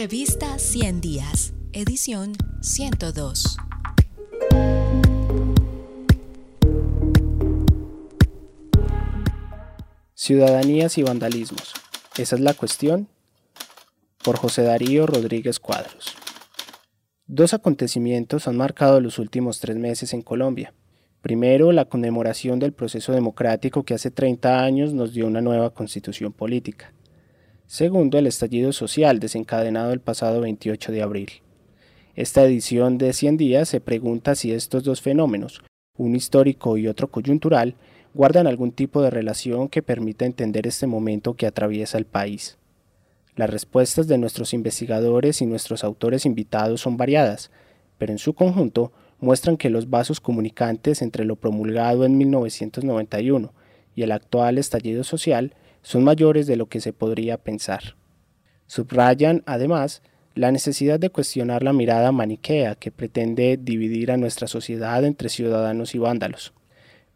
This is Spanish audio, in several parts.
Revista 100 Días, edición 102. Ciudadanías y vandalismos. Esa es la cuestión. Por José Darío Rodríguez Cuadros. Dos acontecimientos han marcado los últimos tres meses en Colombia. Primero, la conmemoración del proceso democrático que hace 30 años nos dio una nueva constitución política. Segundo, el estallido social desencadenado el pasado 28 de abril. Esta edición de 100 días se pregunta si estos dos fenómenos, uno histórico y otro coyuntural, guardan algún tipo de relación que permita entender este momento que atraviesa el país. Las respuestas de nuestros investigadores y nuestros autores invitados son variadas, pero en su conjunto muestran que los vasos comunicantes entre lo promulgado en 1991 y el actual estallido social son mayores de lo que se podría pensar. Subrayan, además, la necesidad de cuestionar la mirada maniquea que pretende dividir a nuestra sociedad entre ciudadanos y vándalos.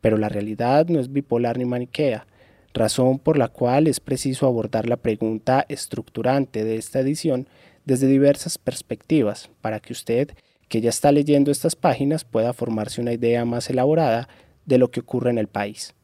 Pero la realidad no es bipolar ni maniquea, razón por la cual es preciso abordar la pregunta estructurante de esta edición desde diversas perspectivas para que usted, que ya está leyendo estas páginas, pueda formarse una idea más elaborada de lo que ocurre en el país.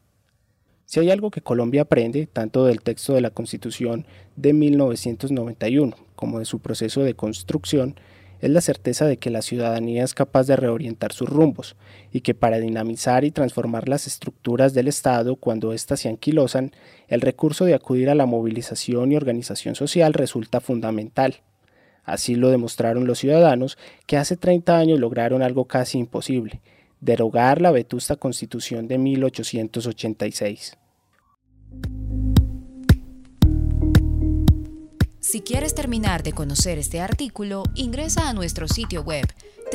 Si hay algo que Colombia aprende, tanto del texto de la Constitución de 1991 como de su proceso de construcción, es la certeza de que la ciudadanía es capaz de reorientar sus rumbos y que para dinamizar y transformar las estructuras del Estado cuando éstas se anquilosan, el recurso de acudir a la movilización y organización social resulta fundamental. Así lo demostraron los ciudadanos que hace 30 años lograron algo casi imposible, derogar la vetusta Constitución de 1886. Si quieres terminar de conocer este artículo, ingresa a nuestro sitio web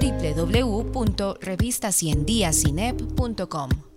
www.revistaciendiasinep.com.